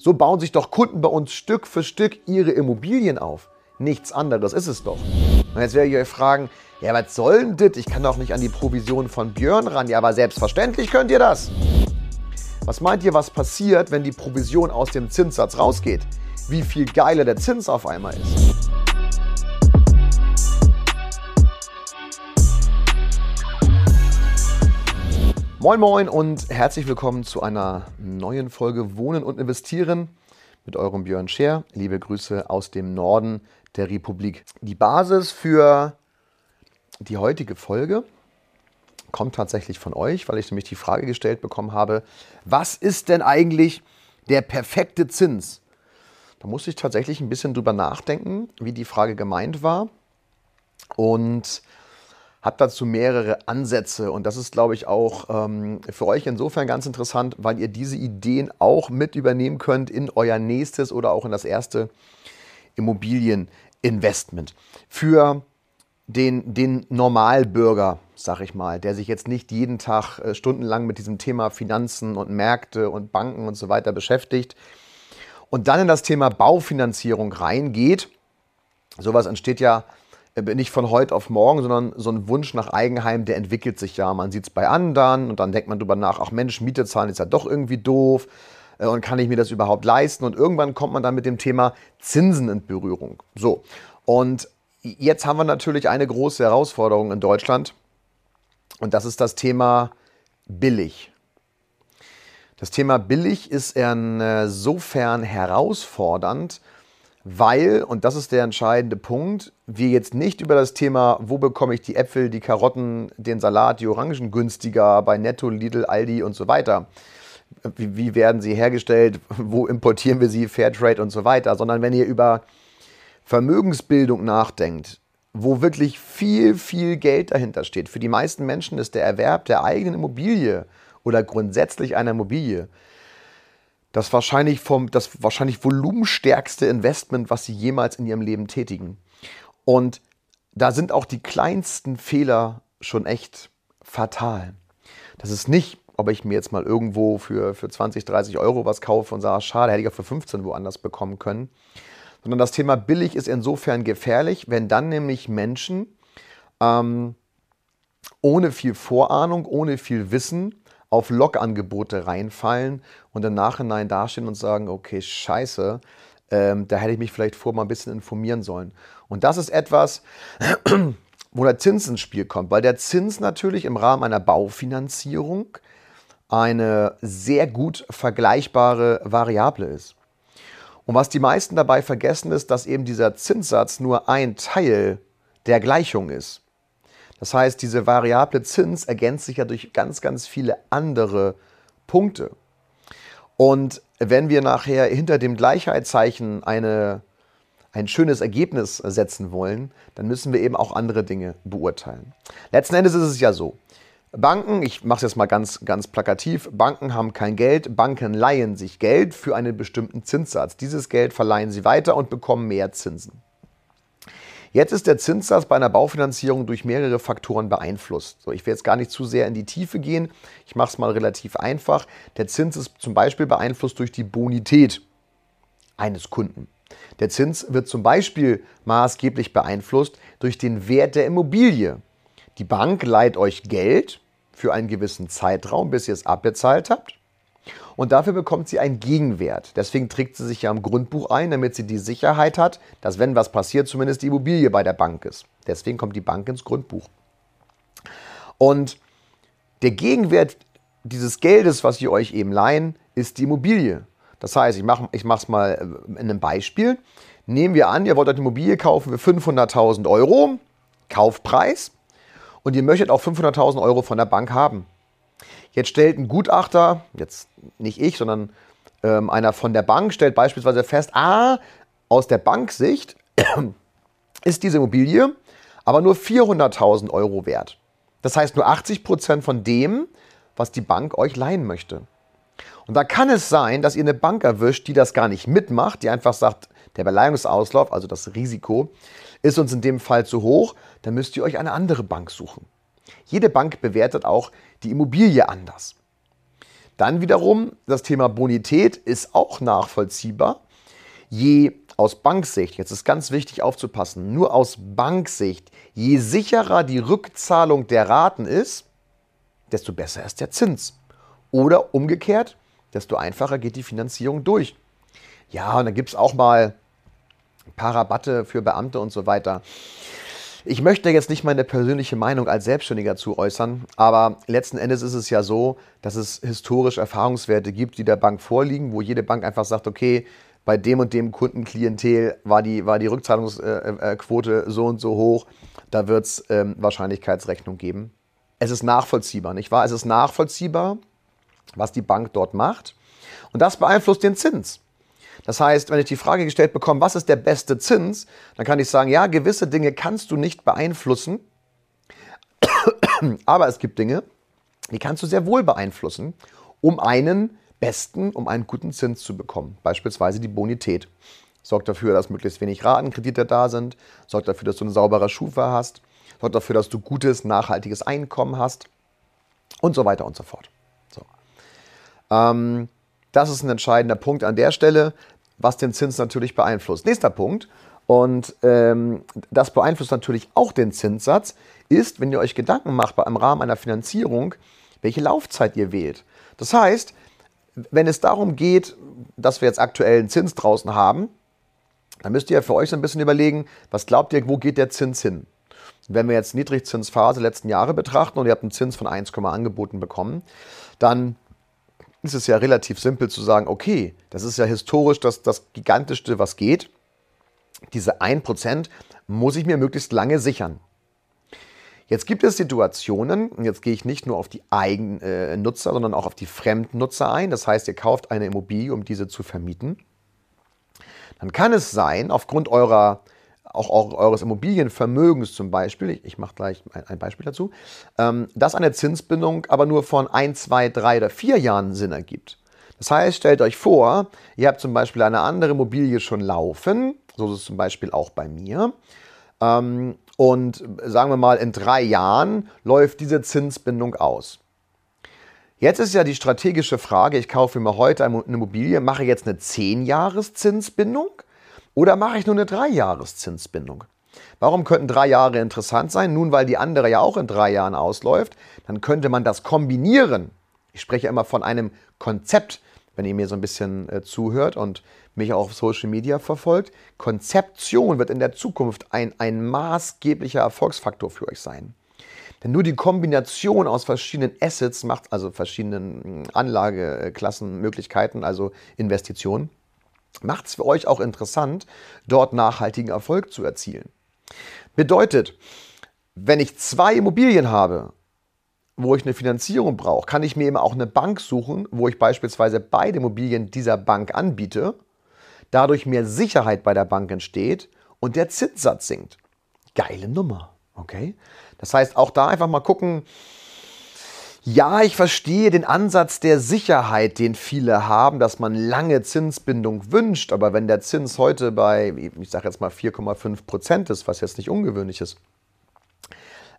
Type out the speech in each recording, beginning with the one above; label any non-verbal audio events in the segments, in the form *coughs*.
So bauen sich doch Kunden bei uns Stück für Stück ihre Immobilien auf. Nichts anderes ist es doch. Und jetzt werde ich euch fragen, ja, was soll denn das? Ich kann doch nicht an die Provision von Björn ran. Ja, aber selbstverständlich könnt ihr das. Was meint ihr, was passiert, wenn die Provision aus dem Zinssatz rausgeht? Wie viel geiler der Zins auf einmal ist. Moin Moin und herzlich willkommen zu einer neuen Folge Wohnen und Investieren mit eurem Björn Scher. Liebe Grüße aus dem Norden der Republik. Die Basis für die heutige Folge kommt tatsächlich von euch, weil ich nämlich die Frage gestellt bekommen habe, was ist denn eigentlich der perfekte Zins? Da musste ich tatsächlich ein bisschen drüber nachdenken, wie die Frage gemeint war. Und habe dazu mehrere Ansätze und das ist, glaube ich, auch ähm, für euch insofern ganz interessant, weil ihr diese Ideen auch mit übernehmen könnt in euer nächstes oder auch in das erste Immobilieninvestment. Für den, den Normalbürger, sag ich mal, der sich jetzt nicht jeden Tag äh, stundenlang mit diesem Thema Finanzen und Märkte und Banken und so weiter beschäftigt und dann in das Thema Baufinanzierung reingeht. Sowas entsteht ja nicht von heute auf morgen, sondern so ein Wunsch nach Eigenheim, der entwickelt sich ja. Man sieht es bei anderen und dann denkt man drüber nach, ach Mensch, Miete zahlen ist ja doch irgendwie doof äh, und kann ich mir das überhaupt leisten? Und irgendwann kommt man dann mit dem Thema Zinsen in Berührung. So, und jetzt haben wir natürlich eine große Herausforderung in Deutschland und das ist das Thema billig. Das Thema billig ist insofern herausfordernd, weil, und das ist der entscheidende Punkt, wir jetzt nicht über das Thema, wo bekomme ich die Äpfel, die Karotten, den Salat, die Orangen günstiger bei Netto, Lidl, Aldi und so weiter. Wie, wie werden sie hergestellt? *laughs* Wo importieren wir sie? Fairtrade und so weiter. Sondern wenn ihr über Vermögensbildung nachdenkt, wo wirklich viel, viel Geld dahinter steht. Für die meisten Menschen ist der Erwerb der eigenen Immobilie oder grundsätzlich einer Immobilie das wahrscheinlich vom, das wahrscheinlich volumenstärkste Investment, was sie jemals in ihrem Leben tätigen. Und da sind auch die kleinsten Fehler schon echt fatal. Das ist nicht, ob ich mir jetzt mal irgendwo für, für 20, 30 Euro was kaufe und sage, schade, hätte ich auch für 15 woanders bekommen können. Sondern das Thema billig ist insofern gefährlich, wenn dann nämlich Menschen ähm, ohne viel Vorahnung, ohne viel Wissen auf Logangebote reinfallen und im Nachhinein dastehen und sagen, okay, scheiße, ähm, da hätte ich mich vielleicht vor mal ein bisschen informieren sollen. Und das ist etwas, *clears throat* wo der Zins ins Spiel kommt, weil der Zins natürlich im Rahmen einer Baufinanzierung eine sehr gut vergleichbare Variable ist. Und was die meisten dabei vergessen ist, dass eben dieser Zinssatz nur ein Teil der Gleichung ist. Das heißt, diese variable Zins ergänzt sich ja durch ganz, ganz viele andere Punkte. Und wenn wir nachher hinter dem Gleichheitszeichen eine, ein schönes Ergebnis setzen wollen, dann müssen wir eben auch andere Dinge beurteilen. Letzten Endes ist es ja so. Banken, ich mache es jetzt mal ganz, ganz plakativ, Banken haben kein Geld, Banken leihen sich Geld für einen bestimmten Zinssatz. Dieses Geld verleihen sie weiter und bekommen mehr Zinsen. Jetzt ist der Zinssatz bei einer Baufinanzierung durch mehrere Faktoren beeinflusst. So, ich will jetzt gar nicht zu sehr in die Tiefe gehen. Ich mache es mal relativ einfach. Der Zins ist zum Beispiel beeinflusst durch die Bonität eines Kunden. Der Zins wird zum Beispiel maßgeblich beeinflusst durch den Wert der Immobilie. Die Bank leiht euch Geld für einen gewissen Zeitraum, bis ihr es abbezahlt habt. Und dafür bekommt sie einen Gegenwert. Deswegen trägt sie sich ja im Grundbuch ein, damit sie die Sicherheit hat, dass wenn was passiert, zumindest die Immobilie bei der Bank ist. Deswegen kommt die Bank ins Grundbuch. Und der Gegenwert dieses Geldes, was wir euch eben leihen, ist die Immobilie. Das heißt, ich mache es mal äh, in einem Beispiel. Nehmen wir an, ihr wollt eine Immobilie kaufen für 500.000 Euro, Kaufpreis, und ihr möchtet auch 500.000 Euro von der Bank haben. Jetzt stellt ein Gutachter, jetzt nicht ich, sondern ähm, einer von der Bank, stellt beispielsweise fest, ah, aus der Banksicht *clears throat* ist diese Immobilie aber nur 400.000 Euro wert. Das heißt nur 80 Prozent von dem, was die Bank euch leihen möchte. Und da kann es sein, dass ihr eine Bank erwischt, die das gar nicht mitmacht, die einfach sagt, der Beleihungsauslauf, also das Risiko, ist uns in dem Fall zu hoch, dann müsst ihr euch eine andere Bank suchen. Jede Bank bewertet auch die Immobilie anders. Dann wiederum, das Thema Bonität ist auch nachvollziehbar. Je aus Banksicht, jetzt ist ganz wichtig aufzupassen, nur aus Banksicht, je sicherer die Rückzahlung der Raten ist, desto besser ist der Zins. Oder umgekehrt, desto einfacher geht die Finanzierung durch. Ja, und dann gibt es auch mal ein paar Rabatte für Beamte und so weiter. Ich möchte jetzt nicht meine persönliche Meinung als Selbstständiger zu äußern, aber letzten Endes ist es ja so, dass es historisch Erfahrungswerte gibt, die der Bank vorliegen, wo jede Bank einfach sagt, okay, bei dem und dem Kundenklientel war die, war die Rückzahlungsquote so und so hoch, da wird es ähm, Wahrscheinlichkeitsrechnung geben. Es ist nachvollziehbar, nicht wahr? Es ist nachvollziehbar, was die Bank dort macht. Und das beeinflusst den Zins. Das heißt, wenn ich die Frage gestellt bekomme, was ist der beste Zins, dann kann ich sagen, ja, gewisse Dinge kannst du nicht beeinflussen, *coughs* aber es gibt Dinge, die kannst du sehr wohl beeinflussen, um einen besten, um einen guten Zins zu bekommen. Beispielsweise die Bonität. Sorgt dafür, dass möglichst wenig Ratenkredite da sind, sorgt dafür, dass du eine saubere Schufa hast, sorgt dafür, dass du gutes, nachhaltiges Einkommen hast und so weiter und so fort. So. Ähm, das ist ein entscheidender Punkt an der Stelle, was den Zins natürlich beeinflusst. Nächster Punkt, und ähm, das beeinflusst natürlich auch den Zinssatz, ist, wenn ihr euch Gedanken macht im Rahmen einer Finanzierung, welche Laufzeit ihr wählt. Das heißt, wenn es darum geht, dass wir jetzt aktuellen Zins draußen haben, dann müsst ihr für euch so ein bisschen überlegen, was glaubt ihr, wo geht der Zins hin? Wenn wir jetzt Niedrigzinsphase letzten Jahre betrachten und ihr habt einen Zins von 1, angeboten bekommen, dann ist es ja relativ simpel zu sagen, okay, das ist ja historisch das, das Gigantischste, was geht. Diese 1% muss ich mir möglichst lange sichern. Jetzt gibt es Situationen, und jetzt gehe ich nicht nur auf die Eigennutzer, sondern auch auf die Fremdnutzer ein. Das heißt, ihr kauft eine Immobilie, um diese zu vermieten. Dann kann es sein, aufgrund eurer auch, eures Immobilienvermögens zum Beispiel, ich, ich mache gleich ein, ein, Beispiel dazu, ähm, dass eine Zinsbindung aber nur von ein, zwei, drei oder vier Jahren Sinn ergibt. Das heißt, stellt euch vor, ihr habt zum Beispiel eine andere Immobilie schon laufen, so ist es zum Beispiel auch bei mir. Ähm, und sagen wir mal, in drei Jahren läuft diese Zinsbindung aus. Jetzt ist ja die strategische Frage, ich kaufe mir heute eine Immobilie, mache jetzt eine 10-Jahres-Zinsbindung oder mache ich nur eine Dreijahreszinsbindung? Warum könnten drei Jahre interessant sein? Nun, weil die andere ja auch in drei Jahren ausläuft. Dann könnte man das kombinieren. Ich spreche immer von einem Konzept, wenn ihr mir so ein bisschen äh, zuhört und mich auch auf Social Media verfolgt. Konzeption wird in der Zukunft ein, ein maßgeblicher Erfolgsfaktor für euch sein. Denn nur die Kombination aus verschiedenen Assets macht, also verschiedenen hm, Anlageklassen, Möglichkeiten, also Investitionen, macht es für euch auch interessant, dort nachhaltigen Erfolg zu erzielen. Bedeutet, wenn ich zwei Immobilien habe, wo ich eine Finanzierung brauche, kann ich mir eben auch eine Bank suchen, wo ich beispielsweise beide Immobilien dieser Bank anbiete, dadurch mehr Sicherheit bei der Bank entsteht und der Zinssatz sinkt. Geile Nummer, okay? Das heißt, auch da einfach mal gucken, ja, ich verstehe den Ansatz der Sicherheit, den viele haben, dass man lange Zinsbindung wünscht. Aber wenn der Zins heute bei, ich sage jetzt mal 4,5 Prozent ist, was jetzt nicht ungewöhnlich ist,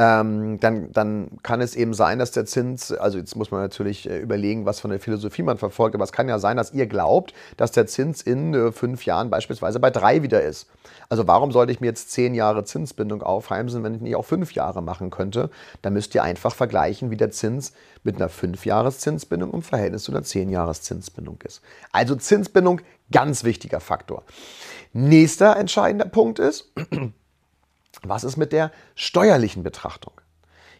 ähm, dann, dann kann es eben sein, dass der Zins, also jetzt muss man natürlich äh, überlegen, was von der Philosophie man verfolgt, aber es kann ja sein, dass ihr glaubt, dass der Zins in äh, fünf Jahren beispielsweise bei drei wieder ist. Also warum sollte ich mir jetzt zehn Jahre Zinsbindung aufheimsen, wenn ich nicht auch fünf Jahre machen könnte? Da müsst ihr einfach vergleichen, wie der Zins mit einer fünf Jahres Zinsbindung im Verhältnis zu einer zehn Jahres Zinsbindung ist. Also Zinsbindung, ganz wichtiger Faktor. Nächster entscheidender Punkt ist, was ist mit der steuerlichen Betrachtung?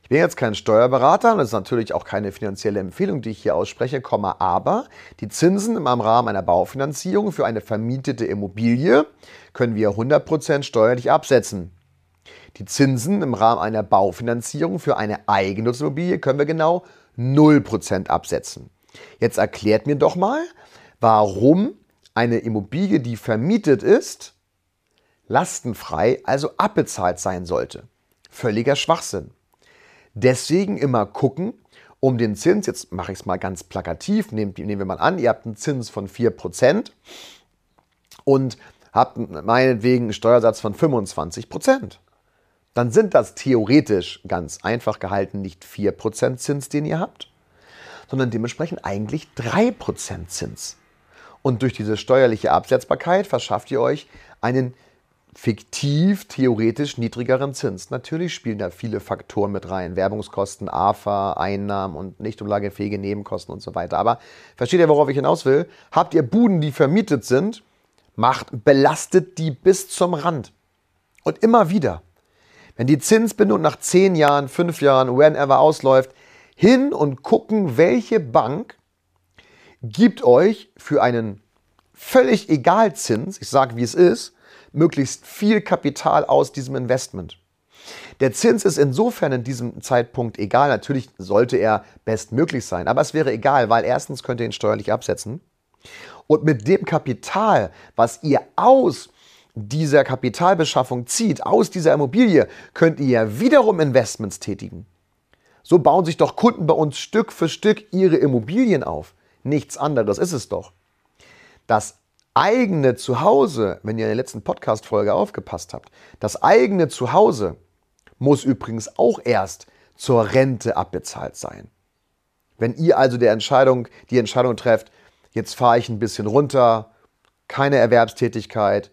Ich bin jetzt kein Steuerberater und das ist natürlich auch keine finanzielle Empfehlung, die ich hier ausspreche, aber die Zinsen im Rahmen einer Baufinanzierung für eine vermietete Immobilie können wir 100% steuerlich absetzen. Die Zinsen im Rahmen einer Baufinanzierung für eine Eigennutzimmobilie können wir genau 0% absetzen. Jetzt erklärt mir doch mal, warum eine Immobilie, die vermietet ist, lastenfrei, also abbezahlt sein sollte. Völliger Schwachsinn. Deswegen immer gucken, um den Zins, jetzt mache ich es mal ganz plakativ, nehmen, nehmen wir mal an, ihr habt einen Zins von 4% und habt meinetwegen einen Steuersatz von 25%. Dann sind das theoretisch ganz einfach gehalten nicht 4% Zins, den ihr habt, sondern dementsprechend eigentlich 3% Zins. Und durch diese steuerliche Absetzbarkeit verschafft ihr euch einen fiktiv theoretisch niedrigeren Zins. Natürlich spielen da viele Faktoren mit rein. Werbungskosten, AFA, Einnahmen und nicht umlagefähige Nebenkosten und so weiter. Aber versteht ihr, worauf ich hinaus will? Habt ihr Buden, die vermietet sind, macht, belastet die bis zum Rand. Und immer wieder. Wenn die Zinsbindung nach zehn Jahren, fünf Jahren, whenever ausläuft, hin und gucken, welche Bank gibt euch für einen völlig egal Zins, ich sage wie es ist, möglichst viel Kapital aus diesem Investment. Der Zins ist insofern in diesem Zeitpunkt egal. Natürlich sollte er bestmöglich sein, aber es wäre egal, weil erstens könnt ihr ihn steuerlich absetzen und mit dem Kapital, was ihr aus dieser Kapitalbeschaffung zieht, aus dieser Immobilie, könnt ihr ja wiederum Investments tätigen. So bauen sich doch Kunden bei uns Stück für Stück ihre Immobilien auf. Nichts anderes ist es doch. Das eigene Zuhause, wenn ihr in der letzten Podcast-Folge aufgepasst habt, das eigene Zuhause muss übrigens auch erst zur Rente abbezahlt sein. Wenn ihr also der Entscheidung, die Entscheidung trefft, jetzt fahre ich ein bisschen runter, keine Erwerbstätigkeit,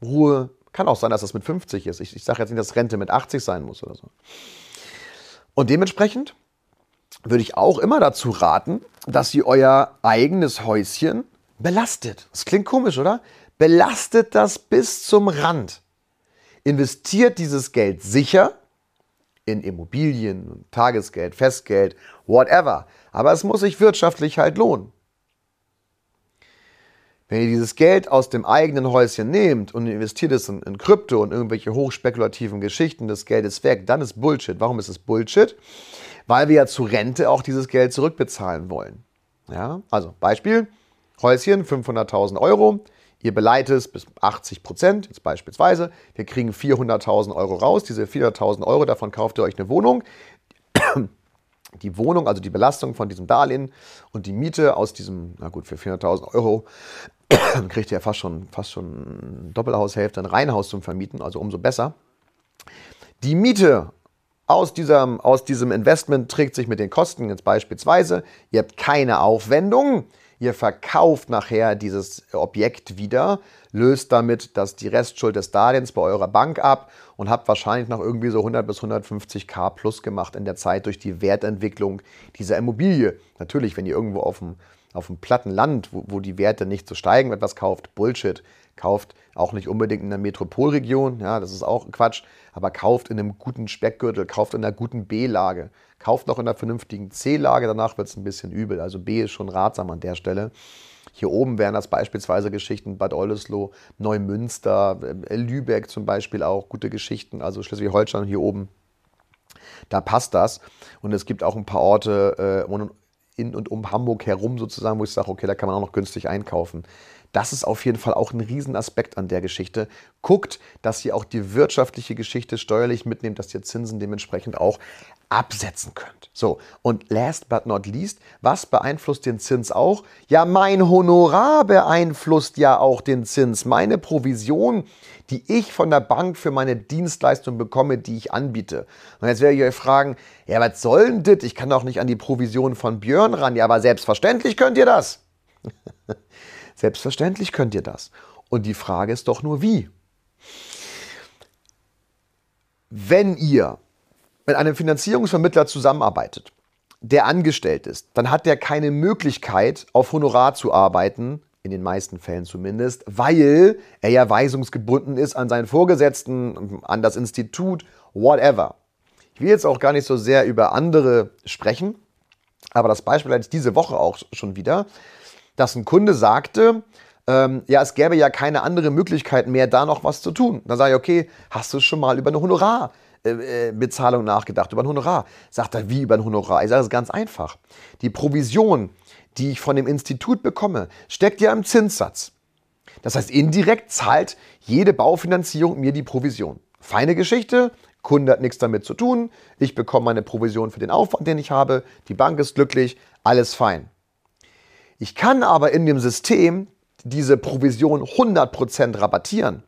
Ruhe, kann auch sein, dass das mit 50 ist. Ich, ich sage jetzt nicht, dass Rente mit 80 sein muss oder so. Und dementsprechend würde ich auch immer dazu raten, dass ihr euer eigenes Häuschen belastet. Das klingt komisch, oder? Belastet das bis zum Rand. Investiert dieses Geld sicher in Immobilien, Tagesgeld, Festgeld, whatever. Aber es muss sich wirtschaftlich halt lohnen. Wenn ihr dieses Geld aus dem eigenen Häuschen nehmt und investiert es in, in Krypto und irgendwelche hochspekulativen Geschichten, das Geld ist weg, dann ist Bullshit. Warum ist es Bullshit? Weil wir ja zur Rente auch dieses Geld zurückbezahlen wollen. Ja, also Beispiel, Häuschen, 500.000 Euro. Ihr beleitet es bis 80 Prozent, jetzt beispielsweise. Wir kriegen 400.000 Euro raus. Diese 400.000 Euro, davon kauft ihr euch eine Wohnung. *coughs* Die Wohnung, also die Belastung von diesem Darlehen und die Miete aus diesem, na gut, für 400.000 Euro *coughs* kriegt ihr ja fast schon, fast schon Doppelhaushälfte, ein Reihenhaus zum Vermieten, also umso besser. Die Miete aus diesem, aus diesem Investment trägt sich mit den Kosten jetzt beispielsweise. Ihr habt keine Aufwendung. Ihr verkauft nachher dieses Objekt wieder, löst damit das, die Restschuld des Darlehens bei eurer Bank ab und habt wahrscheinlich noch irgendwie so 100 bis 150k plus gemacht in der Zeit durch die Wertentwicklung dieser Immobilie. Natürlich, wenn ihr irgendwo auf dem, auf dem platten Land, wo, wo die Werte nicht so steigen, etwas kauft, Bullshit. Kauft auch nicht unbedingt in der Metropolregion, ja, das ist auch Quatsch, aber kauft in einem guten Speckgürtel, kauft in einer guten B-Lage kauft noch in einer vernünftigen C-Lage, danach wird es ein bisschen übel. Also B ist schon ratsam an der Stelle. Hier oben wären das beispielsweise Geschichten Bad Oldesloe, Neumünster, äh, Lübeck zum Beispiel auch, gute Geschichten, also Schleswig-Holstein hier oben. Da passt das. Und es gibt auch ein paar Orte äh, in und um Hamburg herum sozusagen, wo ich sage, okay, da kann man auch noch günstig einkaufen. Das ist auf jeden Fall auch ein Riesenaspekt an der Geschichte. Guckt, dass ihr auch die wirtschaftliche Geschichte steuerlich mitnehmt, dass ihr Zinsen dementsprechend auch absetzen könnt. So, und last but not least, was beeinflusst den Zins auch? Ja, mein Honorar beeinflusst ja auch den Zins. Meine Provision, die ich von der Bank für meine Dienstleistung bekomme, die ich anbiete. Und jetzt werde ich euch fragen, ja, was soll denn das? Ich kann doch nicht an die Provision von Björn ran. Ja, aber selbstverständlich könnt ihr das. *laughs* Selbstverständlich könnt ihr das. Und die Frage ist doch nur, wie? Wenn ihr mit einem Finanzierungsvermittler zusammenarbeitet, der angestellt ist, dann hat der keine Möglichkeit, auf Honorar zu arbeiten, in den meisten Fällen zumindest, weil er ja weisungsgebunden ist an seinen Vorgesetzten, an das Institut, whatever. Ich will jetzt auch gar nicht so sehr über andere sprechen, aber das Beispiel hatte ich diese Woche auch schon wieder dass ein Kunde sagte, ähm, ja, es gäbe ja keine andere Möglichkeit mehr, da noch was zu tun. Dann sage ich, okay, hast du schon mal über eine Honorarbezahlung äh, nachgedacht, über ein Honorar? Sagt er, wie über ein Honorar? Ich sage, es ganz einfach. Die Provision, die ich von dem Institut bekomme, steckt ja im Zinssatz. Das heißt, indirekt zahlt jede Baufinanzierung mir die Provision. Feine Geschichte, Kunde hat nichts damit zu tun, ich bekomme meine Provision für den Aufwand, den ich habe, die Bank ist glücklich, alles fein. Ich kann aber in dem System diese Provision 100% rabattieren.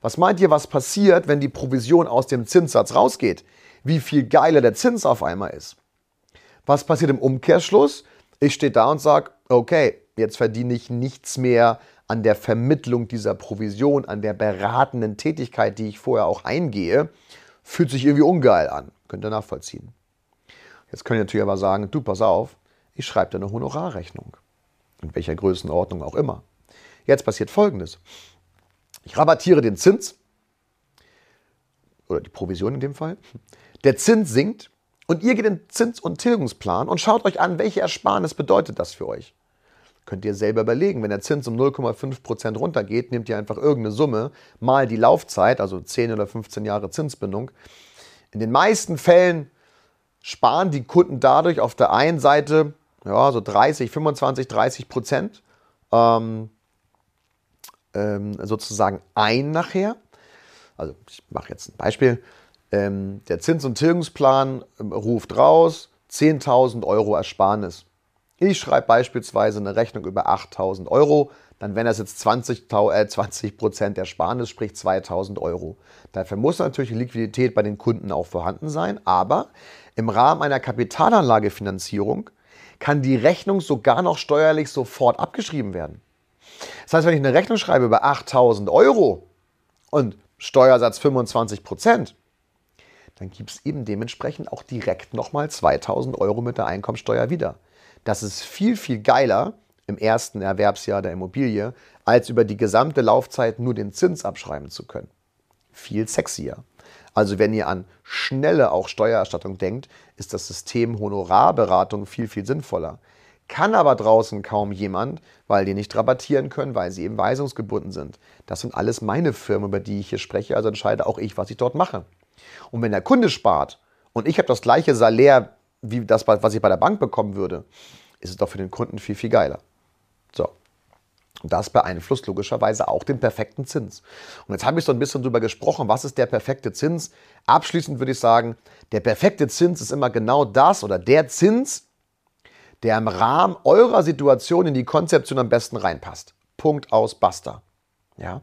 Was meint ihr, was passiert, wenn die Provision aus dem Zinssatz rausgeht? Wie viel geiler der Zins auf einmal ist. Was passiert im Umkehrschluss? Ich stehe da und sage, okay, jetzt verdiene ich nichts mehr an der Vermittlung dieser Provision, an der beratenden Tätigkeit, die ich vorher auch eingehe, fühlt sich irgendwie ungeil an. Könnt ihr nachvollziehen. Jetzt könnt ihr natürlich aber sagen, du, pass auf, ich schreibe dir eine Honorarrechnung. In welcher Größenordnung auch immer. Jetzt passiert Folgendes. Ich rabattiere den Zins, oder die Provision in dem Fall. Der Zins sinkt und ihr geht in den Zins- und Tilgungsplan und schaut euch an, welche Ersparnis bedeutet das für euch. Könnt ihr selber überlegen, wenn der Zins um 0,5% runtergeht, nehmt ihr einfach irgendeine Summe, mal die Laufzeit, also 10 oder 15 Jahre Zinsbindung. In den meisten Fällen sparen die Kunden dadurch auf der einen Seite ja, so 30, 25, 30 Prozent ähm, ähm, sozusagen ein nachher. Also ich mache jetzt ein Beispiel. Ähm, der Zins- und Tilgungsplan ähm, ruft raus 10.000 Euro Ersparnis. Ich schreibe beispielsweise eine Rechnung über 8.000 Euro, dann wären das jetzt 20, äh, 20 Prozent Ersparnis, sprich 2.000 Euro. Dafür muss natürlich Liquidität bei den Kunden auch vorhanden sein, aber im Rahmen einer Kapitalanlagefinanzierung kann die Rechnung sogar noch steuerlich sofort abgeschrieben werden. Das heißt, wenn ich eine Rechnung schreibe über 8000 Euro und Steuersatz 25 Prozent, dann gibt es eben dementsprechend auch direkt nochmal 2000 Euro mit der Einkommensteuer wieder. Das ist viel, viel geiler im ersten Erwerbsjahr der Immobilie, als über die gesamte Laufzeit nur den Zins abschreiben zu können. Viel sexier. Also wenn ihr an schnelle auch Steuererstattung denkt, ist das System Honorarberatung viel, viel sinnvoller. Kann aber draußen kaum jemand, weil die nicht rabattieren können, weil sie eben weisungsgebunden sind. Das sind alles meine Firmen, über die ich hier spreche, also entscheide auch ich, was ich dort mache. Und wenn der Kunde spart und ich habe das gleiche Salär wie das, was ich bei der Bank bekommen würde, ist es doch für den Kunden viel, viel geiler. So. Und das beeinflusst logischerweise auch den perfekten Zins. Und jetzt habe ich so ein bisschen drüber gesprochen, was ist der perfekte Zins? Abschließend würde ich sagen, der perfekte Zins ist immer genau das oder der Zins, der im Rahmen eurer Situation in die Konzeption am besten reinpasst. Punkt aus, basta. Ja?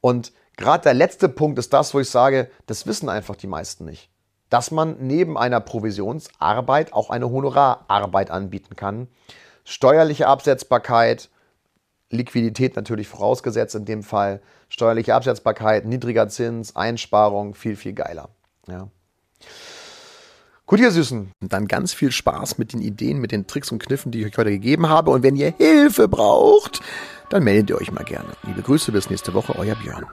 Und gerade der letzte Punkt ist das, wo ich sage, das wissen einfach die meisten nicht. Dass man neben einer Provisionsarbeit auch eine Honorararbeit anbieten kann. Steuerliche Absetzbarkeit, Liquidität natürlich vorausgesetzt in dem Fall, steuerliche Absetzbarkeit, niedriger Zins, Einsparung, viel, viel geiler. Ja. Gut, ihr Süßen. Dann ganz viel Spaß mit den Ideen, mit den Tricks und Kniffen, die ich euch heute gegeben habe. Und wenn ihr Hilfe braucht, dann meldet ihr euch mal gerne. Liebe Grüße, bis nächste Woche, euer Björn.